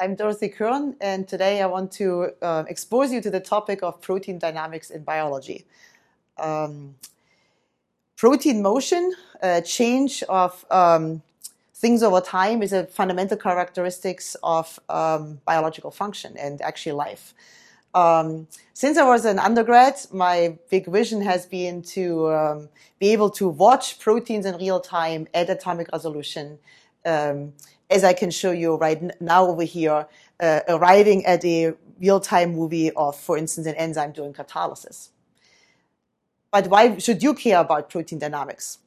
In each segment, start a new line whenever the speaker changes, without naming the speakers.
I'm Dorothee Kern, and today I want to uh, expose you to the topic of protein dynamics in biology. Um, protein motion, uh, change of um, things over time is a fundamental characteristics of um, biological function and actually life. Um, since I was an undergrad, my big vision has been to um, be able to watch proteins in real time at atomic resolution as I can show you right now over here, uh, arriving at a real-time movie of, for instance, an enzyme doing catalysis. But why should you care about protein dynamics?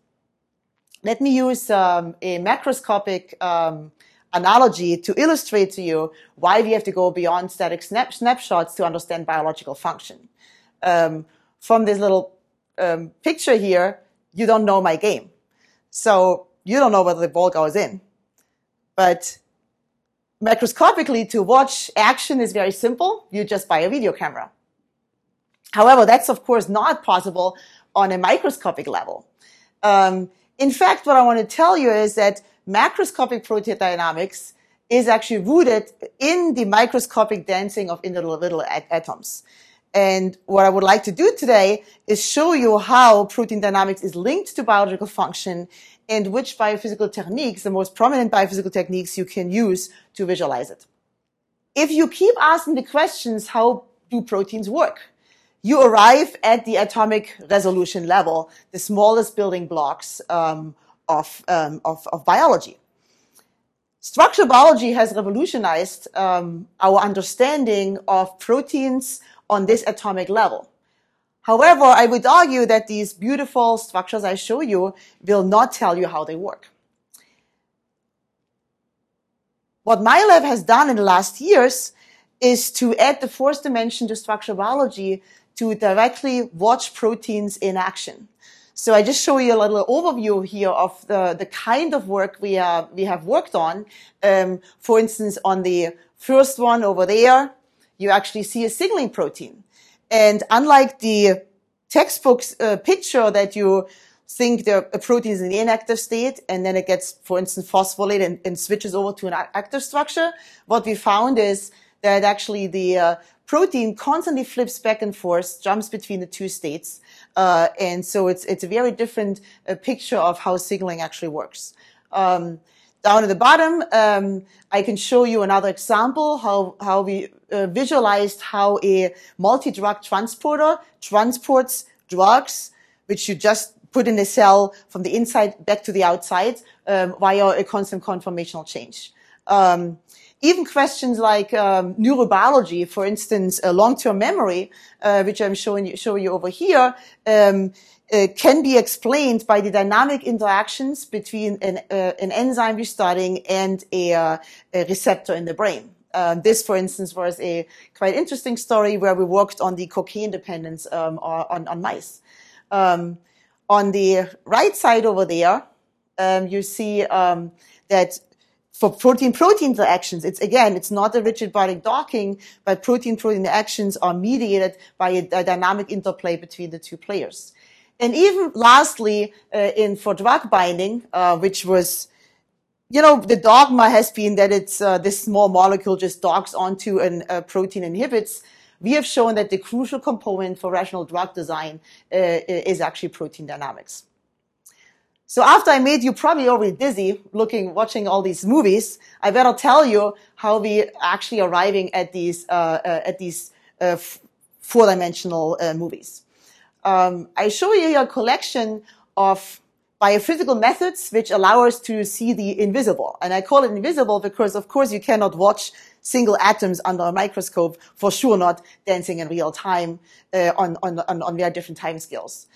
Let me use um, a macroscopic um, analogy to illustrate to you why we have to go beyond static snap snapshots to understand biological function. Um, from this little um, picture here, you don't know my game. So you don't know whether the ball goes in. But macroscopically, to watch action is very simple. You just buy a video camera. However, that's of course not possible on a microscopic level. Um, in fact, what I want to tell you is that macroscopic protein dynamics is actually rooted in the microscopic dancing of individual atoms. And what I would like to do today is show you how protein dynamics is linked to biological function and which biophysical techniques, the most prominent biophysical techniques you can use to visualize it. If you keep asking the questions, how do proteins work? You arrive at the atomic resolution level, the smallest building blocks um, of, um, of, of, biology. Structural biology has revolutionized um, our understanding of proteins on this atomic level. However, I would argue that these beautiful structures I show you will not tell you how they work. What my lab has done in the last years is to add the fourth dimension to structural biology to directly watch proteins in action. So I just show you a little overview here of the, the kind of work we, are, we have worked on. Um, for instance, on the first one over there, you actually see a signaling protein. And unlike the textbook uh, picture that you think the protein is in the inactive state and then it gets, for instance, phosphorylated and, and, switches over to an active structure, what we found is that actually the uh, protein constantly flips back and forth, jumps between the two states. Uh, and so it's, it's a very different uh, picture of how signaling actually works. Um, down at the bottom, um, I can show you another example how, how we uh, visualized how a multi-drug transporter transports drugs, which you just put in a cell from the inside back to the outside um, via a constant conformational change. Um, even questions like um, neurobiology, for instance, uh, long-term memory, uh, which I'm showing you, you over here, um, uh, can be explained by the dynamic interactions between an, uh, an enzyme we're studying and a, uh, a receptor in the brain. Um, this, for instance, was a quite interesting story where we worked on the cocaine dependence um, on, on mice. Um, on the right side over there, um, you see um, that for protein-protein interactions, it's again, it's not a rigid body docking, but protein-protein interactions are mediated by a, a dynamic interplay between the two players. And even lastly, uh, in for drug binding, uh, which was, you know, the dogma has been that it's uh, this small molecule just docks onto a uh, protein inhibits. We have shown that the crucial component for rational drug design uh, is actually protein dynamics. So after I made you probably already dizzy looking, watching all these movies, I better tell you how we actually arriving at these uh, at these four-dimensional movies um, I show you a collection of biophysical methods which allow us to see the invisible. And I call it invisible because, of course, you cannot watch single atoms under a microscope, for sure not dancing in real time uh, on, on, on, on, very different time scales.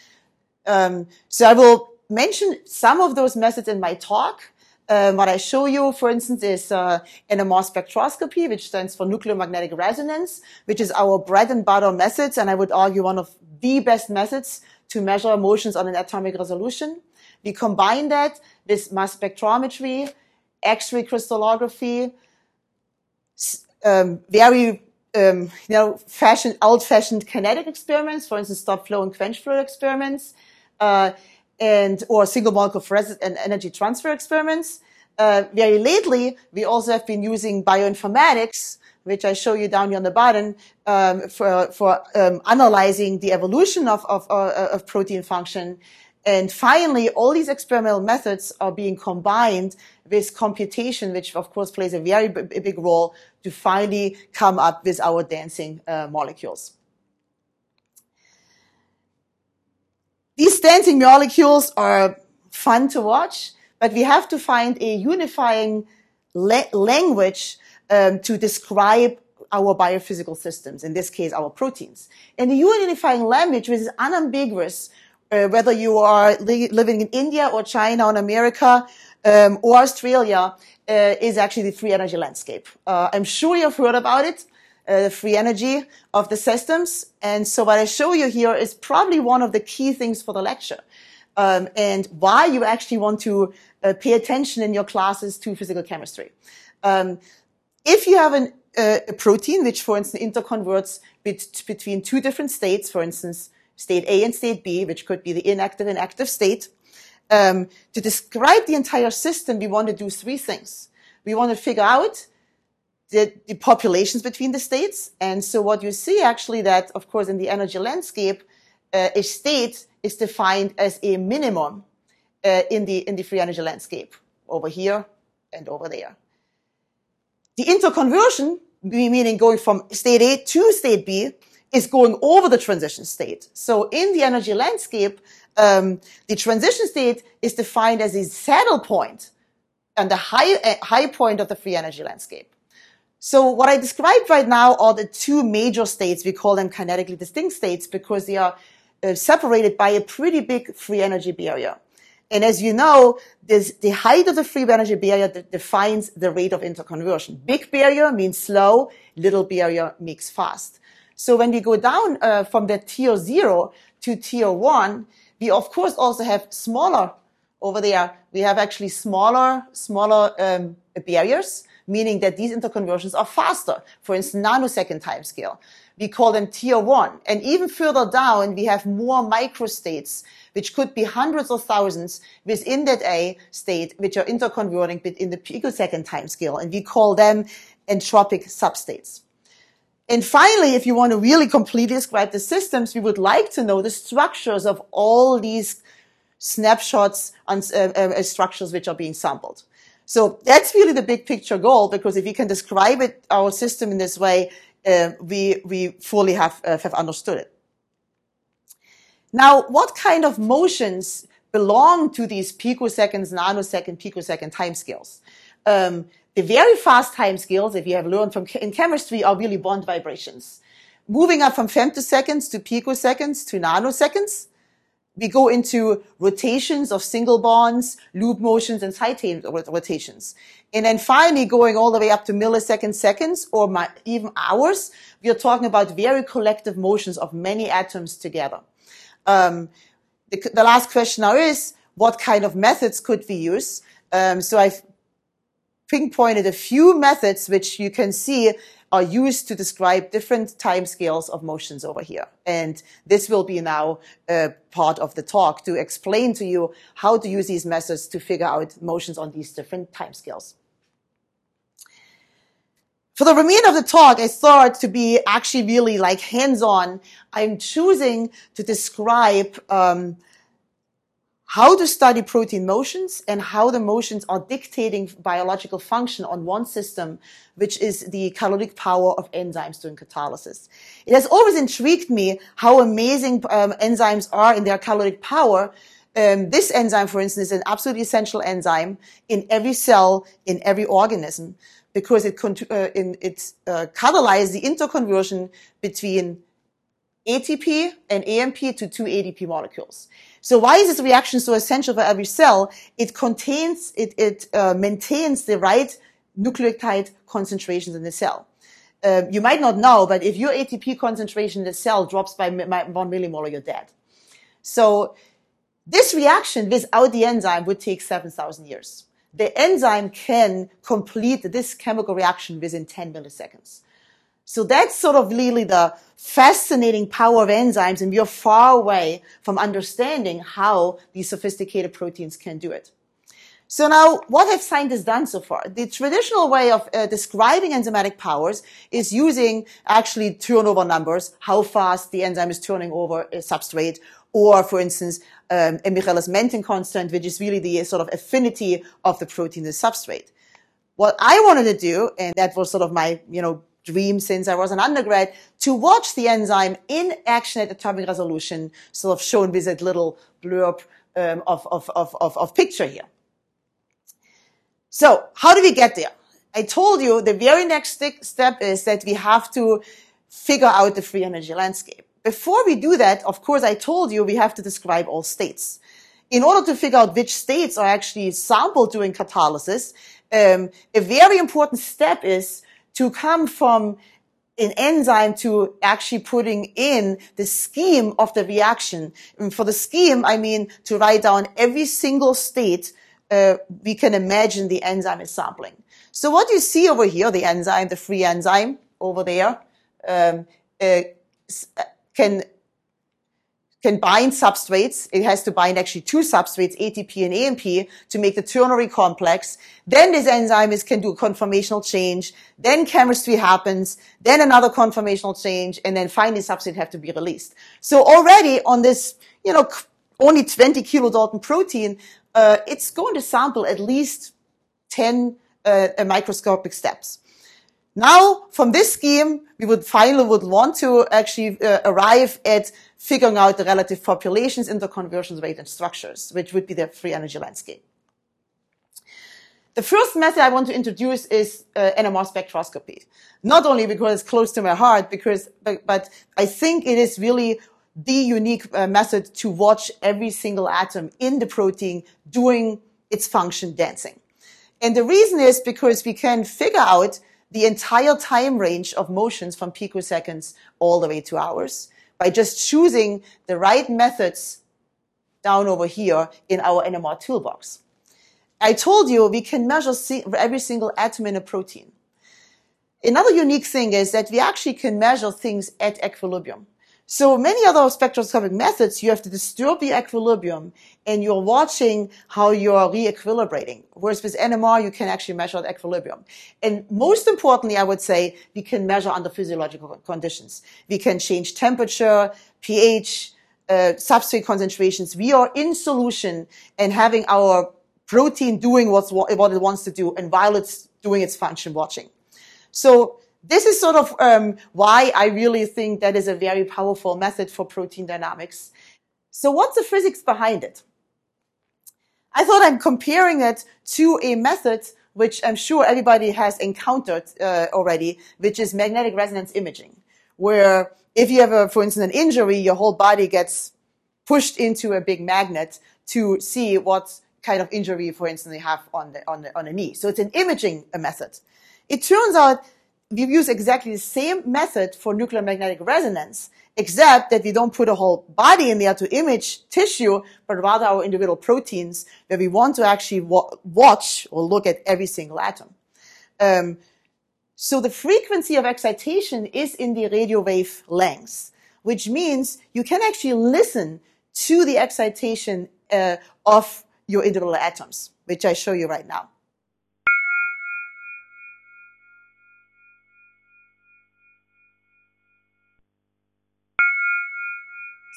Um, so I will mention some of those methods in my talk. Um, what I show you, for instance, is uh, NMR spectroscopy, which stands for nuclear magnetic resonance, which is our bread and butter methods, and I would argue one of the best methods to measure motions on an atomic resolution. We combine that with mass spectrometry, X-ray crystallography, um, very um, you know, fashion, old-fashioned kinetic experiments, for instance, stop flow and quench flow experiments, uh, and or single molecule fluorescence and energy transfer experiments. uh, very lately, we also have been using bioinformatics, which I show you down here on the bottom, um, for, for um, analyzing the evolution of, of, uh, of protein function. And finally, all these experimental methods are being combined with computation, which of course plays a very b- big role to finally come up with our dancing uh, molecules. These dancing molecules are fun to watch, but we have to find a unifying la- language um, to describe our biophysical systems, in this case, our proteins. And the unifying language, which is unambiguous, uh, whether you are li- living in India or China or America um, or Australia, uh, is actually the free energy landscape. Uh, I'm sure you've heard about it, uh, the free energy of the systems. And so what I show you here is probably one of the key things for the lecture. Um, and why you actually want to uh, pay attention in your classes to physical chemistry. Um, if you have an, uh, a protein, which for instance interconverts bet- between two different states, for instance, state A and state B, which could be the inactive and active state, um, to describe the entire system, we want to do three things. We want to figure out the, the populations between the states. And so what you see actually that, of course, in the energy landscape, uh, a state is defined as a minimum uh, in the in the free energy landscape over here and over there. The interconversion, meaning going from state A to state B, is going over the transition state. So in the energy landscape, um, the transition state is defined as a saddle point and the high, uh, high point of the free energy landscape. So what I described right now are the two major states. We call them kinetically distinct states because they are uh, separated by a pretty big free energy barrier. And as you know, the height of the free energy barrier defines the rate of interconversion. Big barrier means slow, little barrier means fast. So when we go down uh, from the tier zero to tier one, we of course also have smaller over there. We have actually smaller, smaller um, barriers, meaning that these interconversions are faster. For instance, nanosecond time scale. We call them tier one. And even further down, we have more microstates, which could be hundreds of thousands within that A state, which are interconverting in the picosecond time scale. And we call them entropic substates. And finally, if you want to really completely describe the systems, we would like to know the structures of all these snapshots and uh, uh, structures which are being sampled. So that's really the big picture goal because if we can describe it, our system in this way, uh, we, we fully have, uh, have understood it. Now, what kind of motions belong to these picoseconds, nanosecond, picosecond timescales? Um, the very fast time scales, if you have learned from in chemistry, are really bond vibrations. Moving up from femtoseconds to picoseconds to nanoseconds, we go into rotations of single bonds, loop motions, and side rotations. And then finally going all the way up to milliseconds, seconds, or even hours, we are talking about very collective motions of many atoms together. Um, the, the, last question now is, what kind of methods could we use? Um, so I've pinpointed a few methods which you can see are used to describe different time scales of motions over here. And this will be now a part of the talk to explain to you how to use these methods to figure out motions on these different time scales. For the remainder of the talk, I thought to be actually really like hands-on, I'm choosing to describe um, how to study protein motions and how the motions are dictating biological function on one system, which is the caloric power of enzymes during catalysis. It has always intrigued me how amazing um, enzymes are in their caloric power. Um, this enzyme, for instance, is an absolutely essential enzyme in every cell, in every organism, because it, uh, in, it uh, catalyzes the interconversion between ATP and AMP to two ADP molecules. So why is this reaction so essential for every cell? It contains, it, it uh, maintains the right nucleotide concentrations in the cell. Uh, you might not know, but if your ATP concentration in the cell drops by one millimolar, you're dead. So this reaction without the enzyme would take 7,000 years. The enzyme can complete this chemical reaction within 10 milliseconds. So that's sort of really the fascinating power of enzymes, and we are far away from understanding how these sophisticated proteins can do it. So now, what have scientists done so far? The traditional way of uh, describing enzymatic powers is using actually turnover numbers, how fast the enzyme is turning over a substrate, or for instance, um, a Michaelis-Menten constant, which is really the sort of affinity of the protein to the substrate. What I wanted to do, and that was sort of my, you know, dream since I was an undergrad, to watch the enzyme in action at atomic resolution, sort of shown with that little blurb um, of, of, of, of picture here. So how do we get there? I told you the very next step is that we have to figure out the free energy landscape. Before we do that, of course, I told you we have to describe all states. In order to figure out which states are actually sampled during catalysis, um, a very important step is to come from an enzyme to actually putting in the scheme of the reaction. And for the scheme, I mean to write down every single state uh, we can imagine the enzyme is sampling. So what you see over here, the enzyme, the free enzyme over there, um, uh, uh can can bind substrates. It has to bind actually two substrates, ATP and AMP, to make the ternary complex. Then this enzyme is, can do a conformational change. Then chemistry happens. Then another conformational change. And then finally substrate have to be released. So already on this, you know, only 20 kilodalton protein, uh, it's going to sample at least 10 uh, microscopic steps. Now, from this scheme, we would finally would want to actually uh, arrive at figuring out the relative populations, interconversion rate, and structures, which would be the free energy landscape. The first method I want to introduce is uh, NMR spectroscopy. Not only because it's close to my heart, because but, but I think it is really the unique uh, method to watch every single atom in the protein doing its function dancing. And the reason is because we can figure out the entire time range of motions from picoseconds all the way to hours by just choosing the right methods down over here in our NMR toolbox. I told you we can measure every single atom in a protein. Another unique thing is that we actually can measure things at equilibrium. So many other spectroscopic methods, you have to disturb the equilibrium and you're watching how you're re-equilibrating. Whereas with NMR, you can actually measure the equilibrium. And most importantly, I would say we can measure under physiological conditions. We can change temperature, pH, uh, substrate concentrations. We are in solution and having our protein doing what's, what it wants to do and while it's doing its function watching. So this is sort of um, why I really think that is a very powerful method for protein dynamics. So what's the physics behind it? I thought I'm comparing it to a method which I'm sure everybody has encountered uh, already, which is magnetic resonance imaging, where if you have, a, for instance, an injury, your whole body gets pushed into a big magnet to see what kind of injury, for instance, you have on the, on the, on the knee. So it's an imaging method. It turns out we use exactly the same method for nuclear magnetic resonance, except that we don't put a whole body in there to image tissue, but rather our individual proteins where we want to actually wa- watch or look at every single atom. Um, so the frequency of excitation is in the radio wave length, which means you can actually listen to the excitation uh, of your individual atoms, which I show you right now.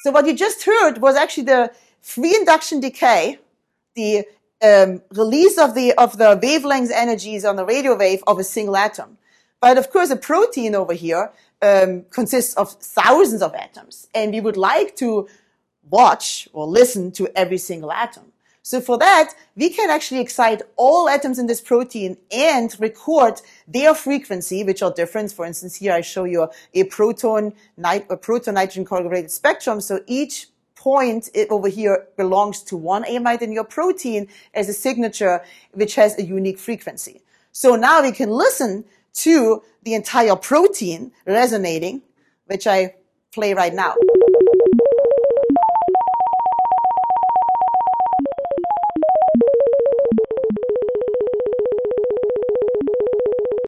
So what you just heard was actually the free induction decay, the um, release of the of the wavelength energies on the radio wave of a single atom. But of course, a protein over here um, consists of thousands of atoms, and we would like to watch or listen to every single atom. So for that, we can actually excite all atoms in this protein and record their frequency, which are different. For instance, here I show you a proton, a proton nitrogen correlated spectrum. So each point over here belongs to one amide in your protein as a signature, which has a unique frequency. So now we can listen to the entire protein resonating, which I play right now.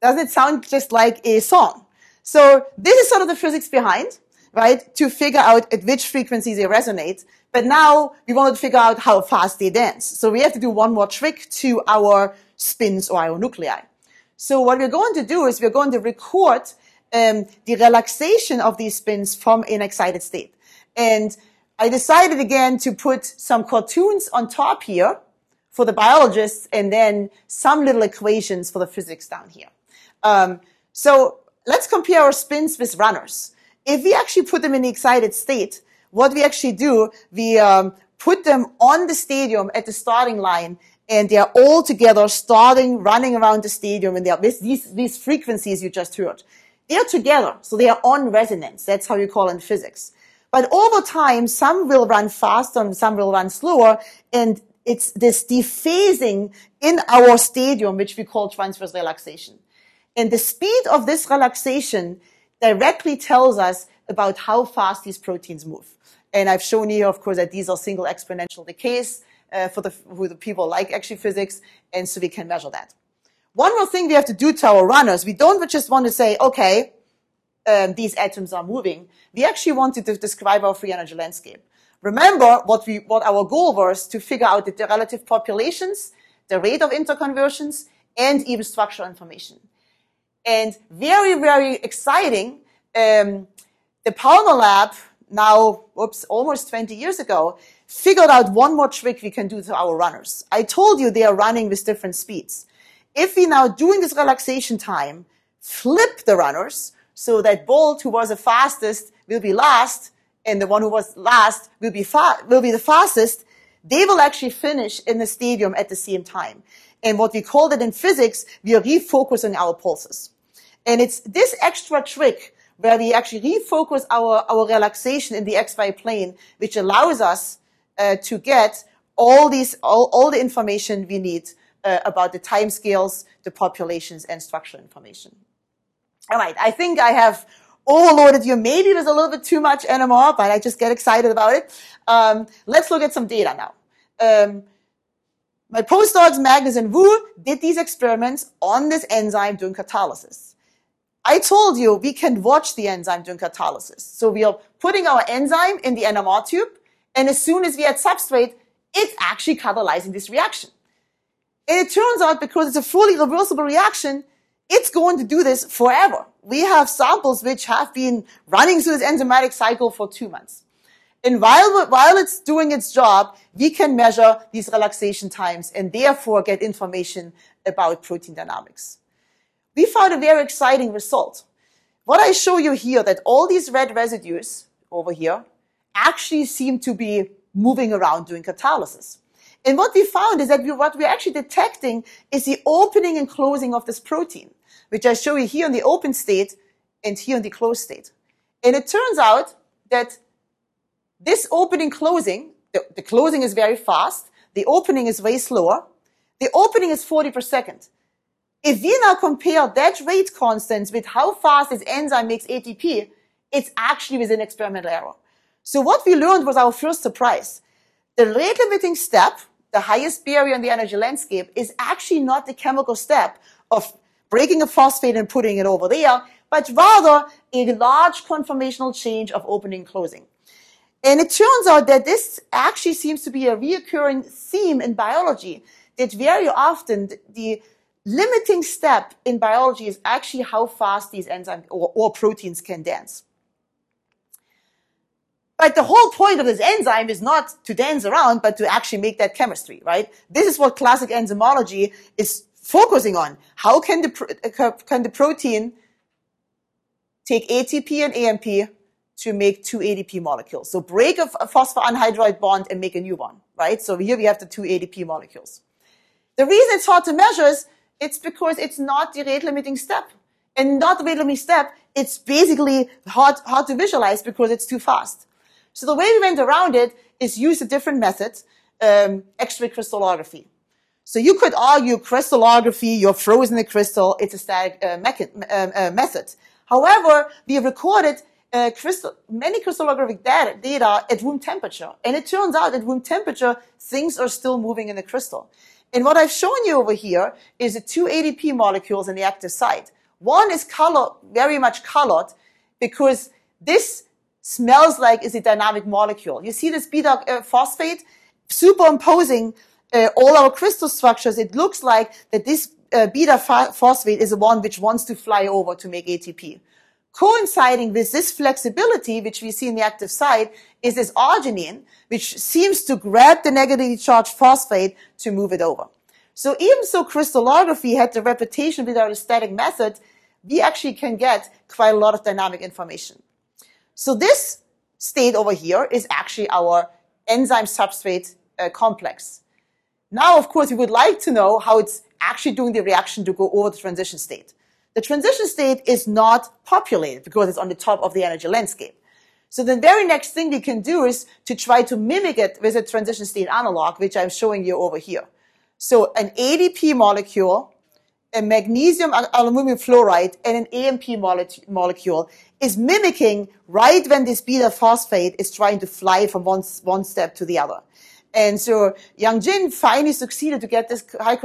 Doesn't it sound just like a song? So this is sort of the physics behind. right, to figure out at which frequencies they resonate. But now we want to figure out how fast they dance. So we have to do one more trick to our spins or our nuclei. So what we're going to do is we're going to record um, the relaxation of these spins from an excited state. And I decided again to put some cartoons on top here for the biologists and then some little equations for the physics down here. Um, so let's compare our spins with runners. If we actually put them in the excited state, what we actually do, we um, put them on the stadium at the starting line and they're all together starting running around the stadium and they're with these, these frequencies you just heard. They're together, so they are on resonance. That's how you call it in physics. But over time, some will run faster and some will run slower. And it's this dephasing in our stadium, which we call transverse relaxation. And the speed of this relaxation directly tells us about how fast these proteins move. And I've shown you, of course, that these are single exponential decays uh, for the, who the people like actually physics, and so we can measure that. One more thing we have to do to our runners, we don't just want to say, okay, um, these atoms are moving. We actually wanted to describe our free energy landscape. Remember what we, what our goal was to figure out the relative populations, the rate of interconversions, and even structural information. And very, very exciting, um, the Palmer Lab, now, almost 20 years ago, figured out one more trick we can do to our runners. I told you they are running with different speeds. If we now, during this relaxation time, flip the runners, so that Bolt, who was the fastest, will be last, and the one who was last will be fa- will be the fastest. They will actually finish in the stadium at the same time. And what we call that in physics, we are refocusing our pulses. And it's this extra trick where we actually refocus our, our relaxation in the XY plane, which allows us uh, to get all these, all, all the information we need uh, about the time scales, the populations, and structural information. All right, I think I have overloaded you. Maybe was a little bit too much NMR, but I just get excited about it. Um, let's look at some data now. Um, my postdocs, Magnus and Wu, did these experiments on this enzyme during catalysis. I told you we can watch the enzyme during catalysis. So we are putting our enzyme in the NMR tube, and as soon as we add substrate, it's actually catalyzing this reaction. And it turns out because it's a fully reversible reaction, it's going to do this forever. We have samples which have been running through this enzymatic cycle for two months. And while, while it's doing its job, we can measure these relaxation times and therefore get information about protein dynamics. We found a very exciting result. What I show you here, that all these red residues over here actually seem to be moving around during catalysis. And what we found is that we, what we're actually detecting is the opening and closing of this protein, which I show you here in the open state and here in the closed state. And it turns out that this opening closing, the, the closing is very fast, the opening is way slower, the opening is 40 per second. If we now compare that rate constant with how fast this enzyme makes ATP, it's actually within experimental error. So what we learned was our first surprise. The rate limiting step the highest barrier in the energy landscape is actually not the chemical step of breaking a phosphate and putting it over there, but rather a large conformational change of opening and closing. And it turns out that this actually seems to be a reoccurring theme in biology, that very often the limiting step in biology is actually how fast these enzymes or, or proteins can dance. But the whole point of this enzyme is not to dance around, but to actually make that chemistry, right? This is what classic enzymology is focusing on. How can the, uh, can the protein take ATP and AMP to make two ADP molecules? So break a, a phosphoanhydride bond and make a new one, right? So here we have the two ADP molecules. The reason it's hard to measure is it's because it's not the rate limiting step. And not the rate limiting step, it's basically hard, hard to visualize because it's too fast. So the way we went around it is use a different method, um, X-ray crystallography. So you could argue crystallography, you're frozen the crystal, it's a static uh, uh, uh, method. However, we recorded uh, crystal, many crystallographic data, data at room temperature. And it turns out at room temperature, things are still moving in the crystal. And what I've shown you over here is the two ADP molecules in the active site. One is color, very much colored because this smells like is a dynamic molecule. You see this beta uh, phosphate superimposing uh, all our crystal structures. It looks like that this uh, beta phosphate is the one which wants to fly over to make ATP. Coinciding with this flexibility, which we see in the active site, is this arginine, which seems to grab the negatively charged phosphate to move it over. So even so crystallography had the reputation with our static method, we actually can get quite a lot of dynamic information. So this state over here is actually our enzyme substrate uh, complex. Now, of course, we would like to know how it's actually doing the reaction to go over the transition state. The transition state is not populated because it's on the top of the energy landscape. So the very next thing we can do is to try to mimic it with a transition state analog, which I'm showing you over here. So an ADP molecule, a magnesium aluminum fluoride, and an AMP molecule is mimicking right when this beta phosphate is trying to fly from one, one step to the other. And so Yang Jin finally succeeded to get this high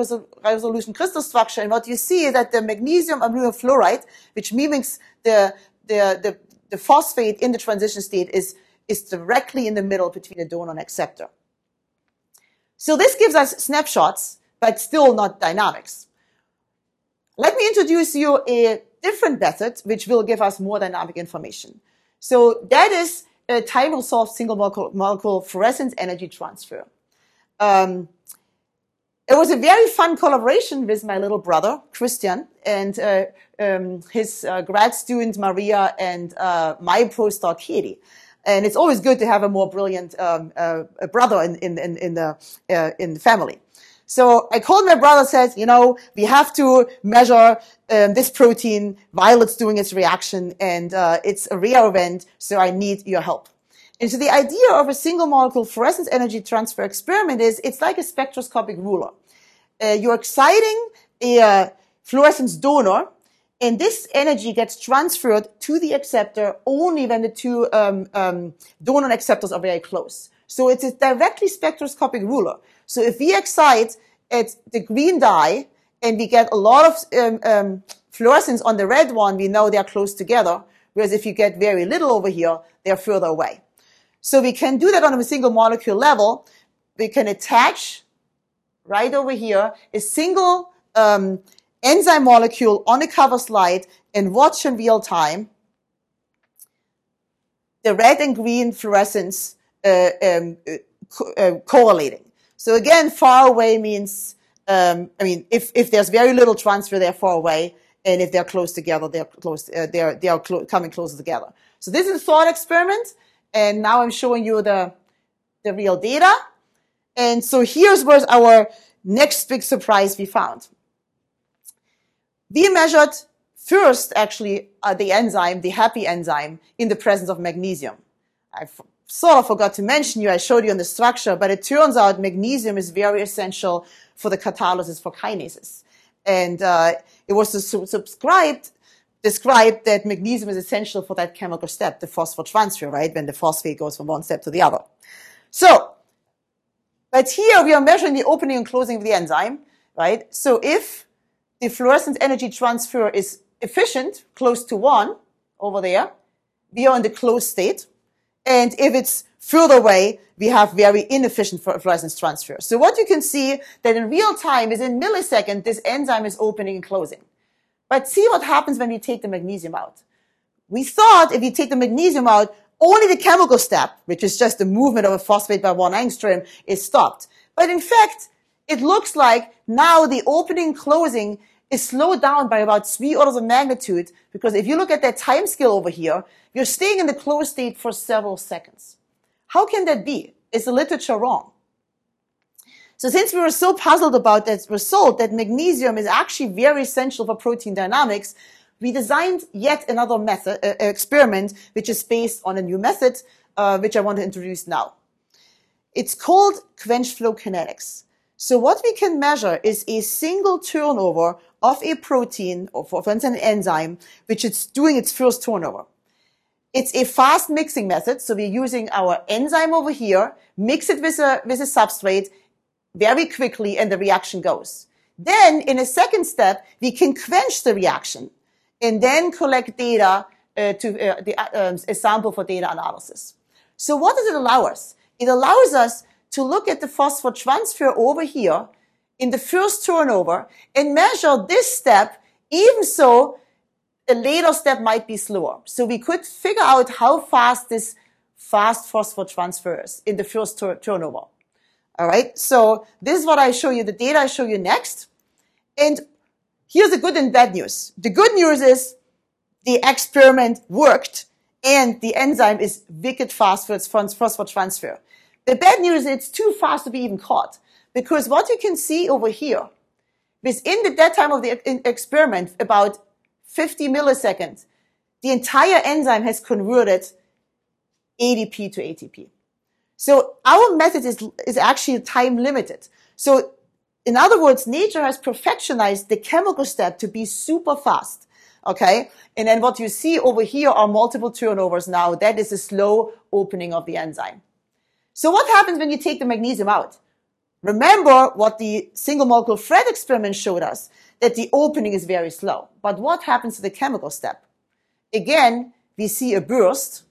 resolution crystal structure. And what you see is that the magnesium aluminum fluoride, which mimics the, the, the, the phosphate in the transition state, is, is directly in the middle between the donor and acceptor. So this gives us snapshots, but still not dynamics. Let me introduce you a different method, which will give us more dynamic information. So that is a time-resolved single molecule, molecule, fluorescence energy transfer. Um, it was a very fun collaboration with my little brother, Christian, and uh, um, his uh, grad student, Maria, and uh, my postdoc, Katie. And it's always good to have a more brilliant um, uh, brother in, in, in, in the, uh, in the family. So I called my brother, said, you know, we have to measure um, this protein while it's doing its reaction, and uh, it's a rare event, so I need your help. And so the idea of a single molecule fluorescence energy transfer experiment is it's like a spectroscopic ruler. Uh, you're exciting a uh, fluorescence donor and this energy gets transferred to the acceptor only when the two um, um, donor acceptors are very close. So it's a directly spectroscopic ruler. So if we excite at the green dye and we get a lot of um, um, fluorescence on the red one, we know they're close together. Whereas if you get very little over here, they're further away. So we can do that on a single molecule level. We can attach right over here a single um, enzyme molecule on a cover slide and watch in real time the red and green fluorescence uh, um, co- uh, correlating. So again, far away means, um, I mean, if, if there's very little transfer, they're far away. And if they're close together, they're close, uh, they're, they are clo- coming closer together. So this is a thought experiment. And now I'm showing you the, the real data. And so here's where our next big surprise we found. We measured first, actually, uh, the enzyme, the happy enzyme, in the presence of magnesium. I sort of forgot to mention you, I showed you on the structure, but it turns out magnesium is very essential for the catalysis for kinases. And uh, it was subscribed, described that magnesium is essential for that chemical step, the phosphotransfer, right? When the phosphate goes from one step to the other. So, but here we are measuring the opening and closing of the enzyme, right? So if the fluorescence energy transfer is efficient, close to one over there. We are in the closed state. And if it's further away, we have very inefficient fluorescence transfer. So what you can see that in real time is in milliseconds, this enzyme is opening and closing. But see what happens when we take the magnesium out. We thought if you take the magnesium out, only the chemical step, which is just the movement of a phosphate by one angstrom, is stopped. But in fact, it looks like now the opening closing is slowed down by about three orders of magnitude because if you look at that time scale over here, you're staying in the closed state for several seconds. How can that be? Is the literature wrong? So since we were so puzzled about that result that magnesium is actually very essential for protein dynamics, we designed yet another method, uh, experiment, which is based on a new method, uh, which I want to introduce now. It's called quench flow kinetics. So what we can measure is a single turnover of a protein, or for instance an enzyme, which is doing its first turnover. It's a fast mixing method. So we're using our enzyme over here, mix it with a, with a substrate very quickly and the reaction goes. Then in a second step, we can quench the reaction and then collect data uh, to uh, the, uh, um, a sample for data analysis. So what does it allow us? It allows us to look at the phosphor transfer over here in the first turnover and measure this step, even so a later step might be slower. So we could figure out how fast this fast phosphor transfers in the first tur- turnover. All right. So this is what I show you, the data I show you next. And here's the good and bad news. The good news is the experiment worked and the enzyme is wicked fast for its phosphor transfer. The bad news is it's too fast to be even caught because what you can see over here, within the dead time of the experiment, about 50 milliseconds, the entire enzyme has converted ADP to ATP. So our method is, is actually time limited. So in other words, nature has perfectionized the chemical step to be super fast. Okay. And then what you see over here are multiple turnovers now. That is a slow opening of the enzyme. So what happens when you take the magnesium out? Remember what the single molecule FRET experiment showed us, that the opening is very slow. But what happens to the chemical step? Again, we see a burst,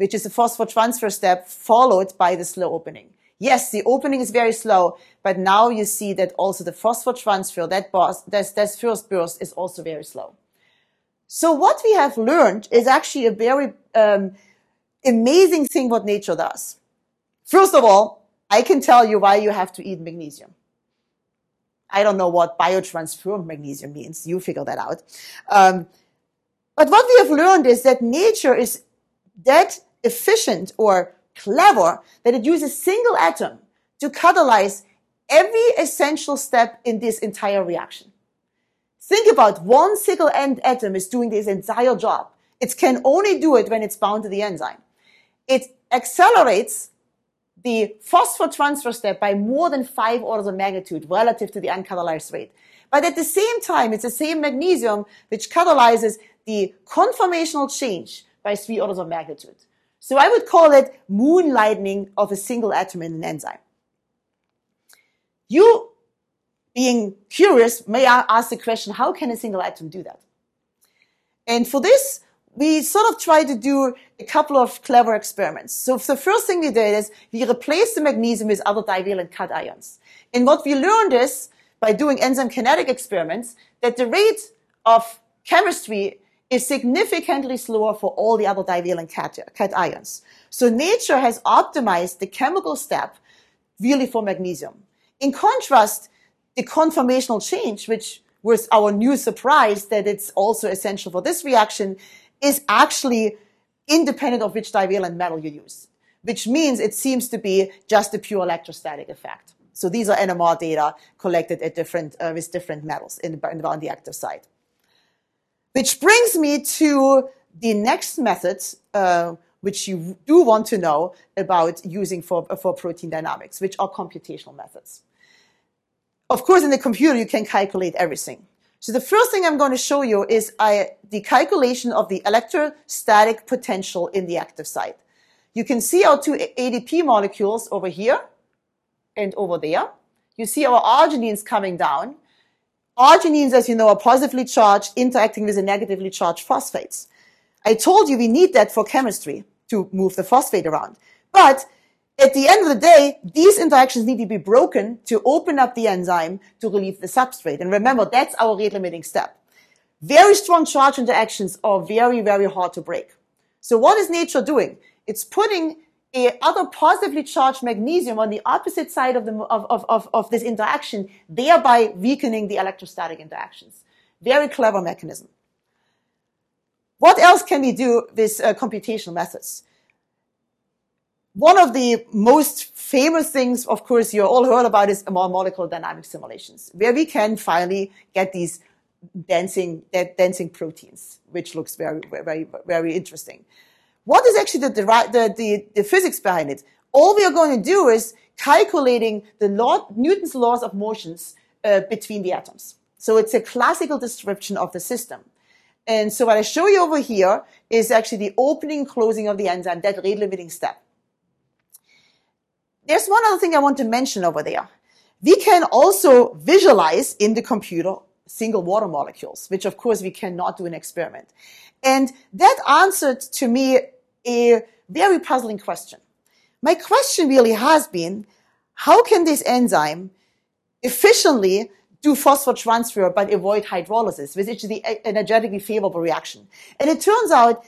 which is a phosphor transfer step followed by the slow opening. Yes, the opening is very slow, but now you see that also the phosphor transfer, that, burst, that, that first burst is also very slow. So what we have learned is actually a very um, amazing thing what nature does. First of all, I can tell you why you have to eat magnesium. I don't know what biotransformed magnesium means. You figure that out. Um, but what we have learned is that nature is that efficient or clever that it uses a single atom to catalyze every essential step in this entire reaction. Think about one single end atom is doing this entire job. It can only do it when it's bound to the enzyme. It accelerates the phosphor transfer step by more than five orders of magnitude relative to the uncatalyzed rate. But at the same time, it's the same magnesium which catalyzes the conformational change by three orders of magnitude. So I would call it moonlighting of a single atom in an enzyme. You, being curious, may ask the question, how can a single atom do that? And for this, we sort of tried to do a couple of clever experiments. So the first thing we did is we replaced the magnesium with other divalent cations. And what we learned is, by doing enzyme kinetic experiments, that the rate of chemistry is significantly slower for all the other divalent cations. So nature has optimized the chemical step really for magnesium. In contrast, the conformational change, which was our new surprise that it's also essential for this reaction, is actually independent of which divalent metal you use, which means it seems to be just a pure electrostatic effect. So these are NMR data collected at different, uh, with different metals in, in, on the active side. Which brings me to the next method, uh, which you do want to know about using for, for protein dynamics, which are computational methods. Of course, in the computer, you can calculate everything. So the first thing I'm going to show you is I, the calculation of the electrostatic potential in the active site. You can see our two ADP molecules over here and over there. You see our arginines coming down. Arginines, as you know, are positively charged, interacting with the negatively charged phosphates. I told you we need that for chemistry to move the phosphate around. But at the end of the day, these interactions need to be broken to open up the enzyme to relieve the substrate. And remember, that's our rate limiting step. Very strong charge interactions are very, very hard to break. So what is nature doing? It's putting a other positively charged magnesium on the opposite side of, the, of, of, of this interaction, thereby weakening the electrostatic interactions. Very clever mechanism. What else can we do with uh, computational methods? One of the most famous things, of course, you all heard about is molecular dynamic simulations, where we can finally get these dancing, dancing proteins, which looks very, very, very interesting. What is actually the, the, the, the physics behind it? All we are going to do is calculating the law, Newton's laws of motions uh, between the atoms. So it's a classical description of the system. And so what I show you over here is actually the opening and closing of the enzyme, that rate limiting step. There's one other thing I want to mention over there. We can also visualize in the computer single water molecules, which of course we cannot do in experiment. And that answered to me a very puzzling question. My question really has been, how can this enzyme efficiently do phosphor transfer but avoid hydrolysis, which is the energetically favorable reaction? And it turns out,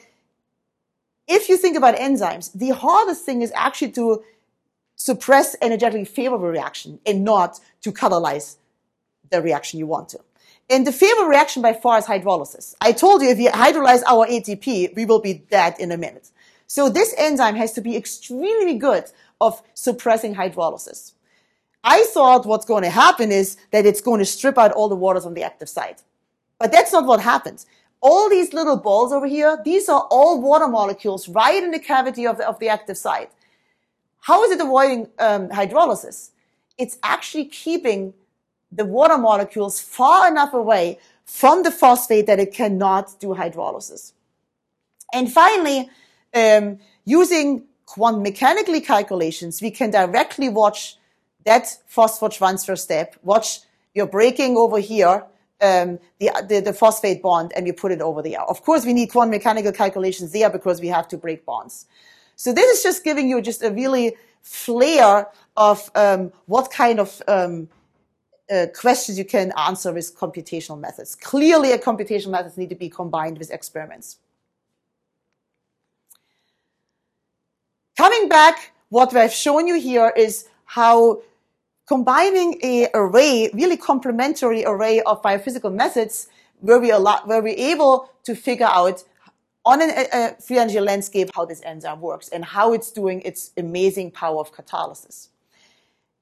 if you think about enzymes, the hardest thing is actually to suppress energetically favorable reaction and not to catalyze the reaction you want to. And the favorable reaction by far is hydrolysis. I told you if you hydrolyze our ATP, we will be dead in a minute. So this enzyme has to be extremely good of suppressing hydrolysis. I thought what's going to happen is that it's going to strip out all the waters on the active site. But that's not what happens. All these little balls over here, these are all water molecules right in the cavity of the, of the active site. How is it avoiding um, hydrolysis? It's actually keeping the water molecules far enough away from the phosphate that it cannot do hydrolysis. And finally, um, using quantum mechanically calculations, we can directly watch that phosphor transfer step, watch your breaking over here, um, the, the, the, phosphate bond, and you put it over there. Of course, we need quantum mechanical calculations there because we have to break bonds. So this is just giving you just a really flair of um, what kind of um, uh, questions you can answer with computational methods. Clearly, a computational methods need to be combined with experiments. Coming back, what I've shown you here is how combining a array, really complementary array of biophysical methods, where we allow, where we're able to figure out on a, a free energy landscape how this enzyme works and how it's doing its amazing power of catalysis.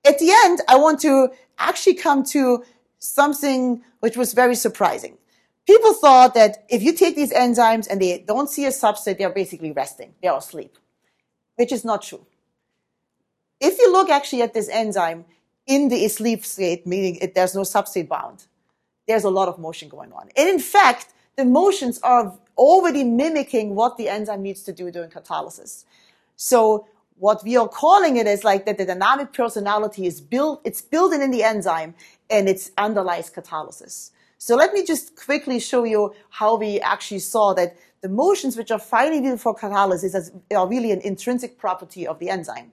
At the end, I want to actually come to something which was very surprising. People thought that if you take these enzymes and they don't see a substrate, they're basically resting. They're asleep which is not true. If you look actually at this enzyme in the asleep state, meaning it, there's no substrate bound, there's a lot of motion going on. And in fact, the motions are already mimicking what the enzyme needs to do during catalysis. So what we are calling it is like that the dynamic personality is built, it's built in, in the enzyme and it underlies catalysis. So let me just quickly show you how we actually saw that the motions which are finally needed for catalysis are really an intrinsic property of the enzyme.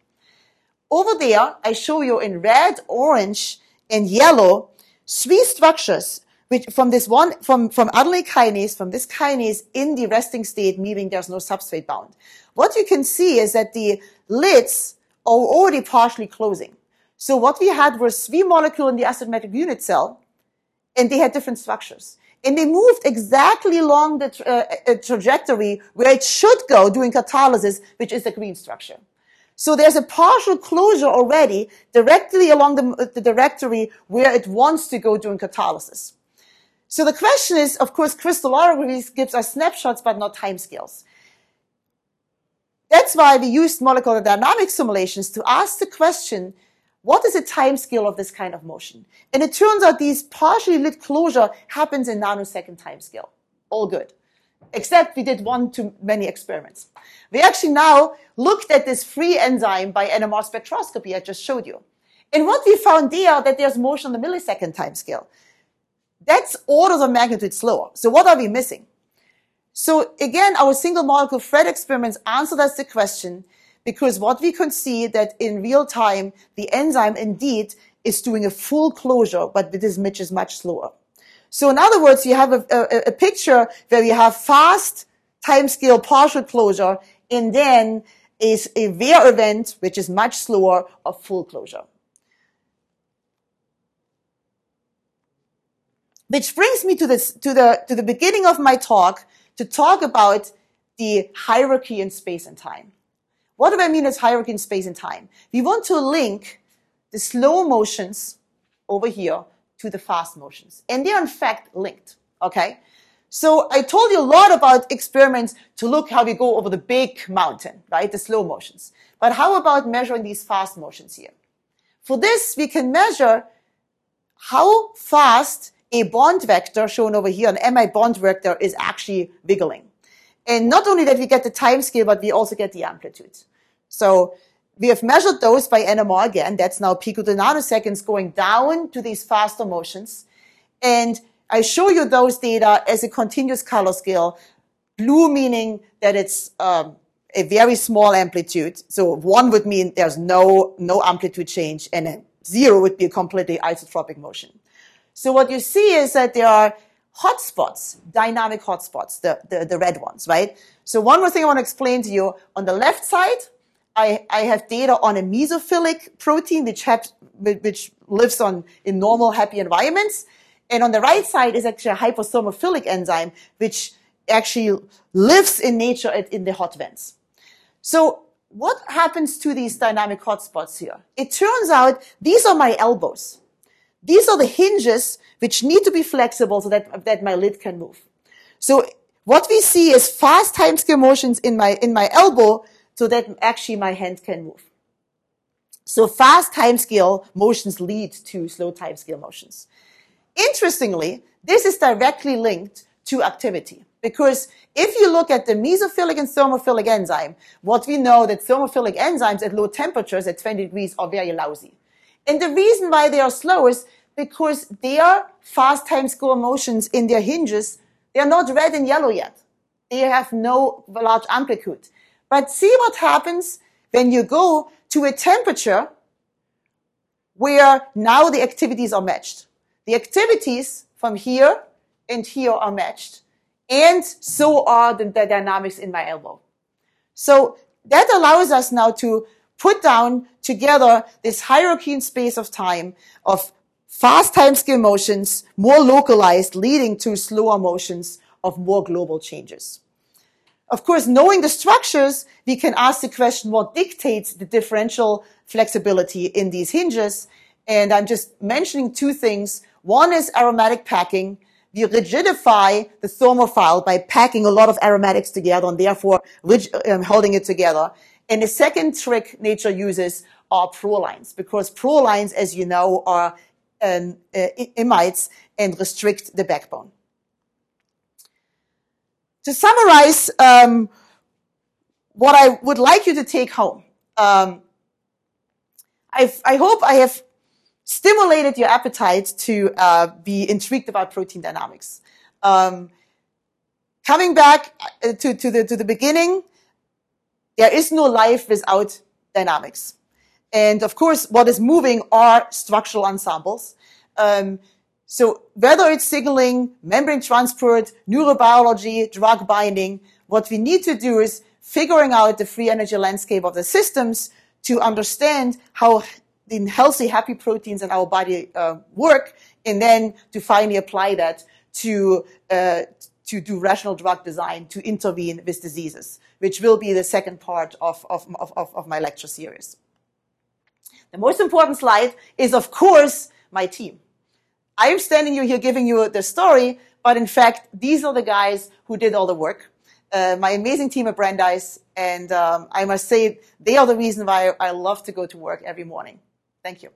Over there, I show you in red, orange, and yellow, three structures which from this one, from, from adenylate kinase, from this kinase in the resting state, meaning there's no substrate bound. What you can see is that the lids are already partially closing. So what we had were three molecules in the asymmetric unit cell, and they had different structures. And they moved exactly along the tra- uh, uh, trajectory where it should go during catalysis, which is the green structure. So there's a partial closure already directly along the, the directory where it wants to go during catalysis. So the question is, of course, crystallography gives us snapshots, but not timescales. That's why we used molecular dynamics simulations to ask the question, what is the time scale of this kind of motion? And it turns out these partially lit closure happens in nanosecond time scale. All good. Except we did one too many experiments. We actually now looked at this free enzyme by NMR spectroscopy I just showed you. And what we found there that there's motion on the millisecond time scale. That's orders of magnitude slower. So what are we missing? So again, our single molecule FRET experiments answered us the question, because what we can see that in real time, the enzyme indeed is doing a full closure, but with this which is much slower. So in other words, you have a, a, a picture where you have fast timescale partial closure and then is a rare event, which is much slower, of full closure. Which brings me to this, to the, to the beginning of my talk to talk about the hierarchy in space and time. What do I mean as hierarchy in space and time? We want to link the slow motions over here to the fast motions. And they're in fact linked. Okay. So I told you a lot about experiments to look how we go over the big mountain, right? The slow motions. But how about measuring these fast motions here? For this, we can measure how fast a bond vector shown over here, an NH bond vector is actually wiggling. And not only that we get the time scale, but we also get the amplitude. So we have measured those by NMR again. That's now pico to nanoseconds going down to these faster motions. And I show you those data as a continuous color scale. Blue meaning that it's um, a very small amplitude. So one would mean there's no, no amplitude change and zero would be a completely isotropic motion. So what you see is that there are hotspots, dynamic hotspots, the, the, the red ones, right? So one more thing I want to explain to you. On the left side, I, I have data on a mesophilic protein, which, have, which lives on in normal, happy environments. And on the right side is actually a hyperthermophilic enzyme, which actually lives in nature in the hot vents. So what happens to these dynamic hotspots here? It turns out these are my elbows. These are the hinges which need to be flexible so that, that my lid can move. So what we see is fast timescale motions in my, in my elbow so that actually my hand can move. So fast timescale motions lead to slow timescale motions. Interestingly, this is directly linked to activity. Because if you look at the mesophilic and thermophilic enzyme, what we know that thermophilic enzymes at low temperatures at 20 degrees are very lousy. And the reason why they are slow is because their fast time timescale motions in their hinges, they are not red and yellow yet. They have no large amplitude. But see what happens when you go to a temperature where now the activities are matched. The activities from here and here are matched. And so are the, the dynamics in my elbow. So that allows us now to put down together this hierarchy in space of time of fast timescale motions, more localized, leading to slower motions of more global changes. Of course, knowing the structures, we can ask the question, what dictates the differential flexibility in these hinges? And I'm just mentioning two things. One is aromatic packing. We rigidify the thermophile by packing a lot of aromatics together and therefore um, holding it together. And the second trick nature uses are prolines because prolines, as you know, are um, uh, imides and restrict the backbone. To summarize um, what I would like you to take home, um, i hope I have stimulated your appetite to uh, be intrigued about protein dynamics. Um, coming back uh, to, to, the, to the beginning, there is no life without dynamics. And of course, what is moving are structural ensembles. Um, so whether it's signaling, membrane transport, neurobiology, drug binding, what we need to do is figuring out the free energy landscape of the systems to understand how the healthy, happy proteins in our body uh, work, and then to finally apply that to uh, to do rational drug design to intervene with diseases, which will be the second part of, of, of, of my lecture series. The most important slide is, of course, my team. I'm standing you here giving you the story, but in fact, these are the guys who did all the work. Uh, my amazing team at Brandeis, and um, I must say they are the reason why I love to go to work every morning. Thank you.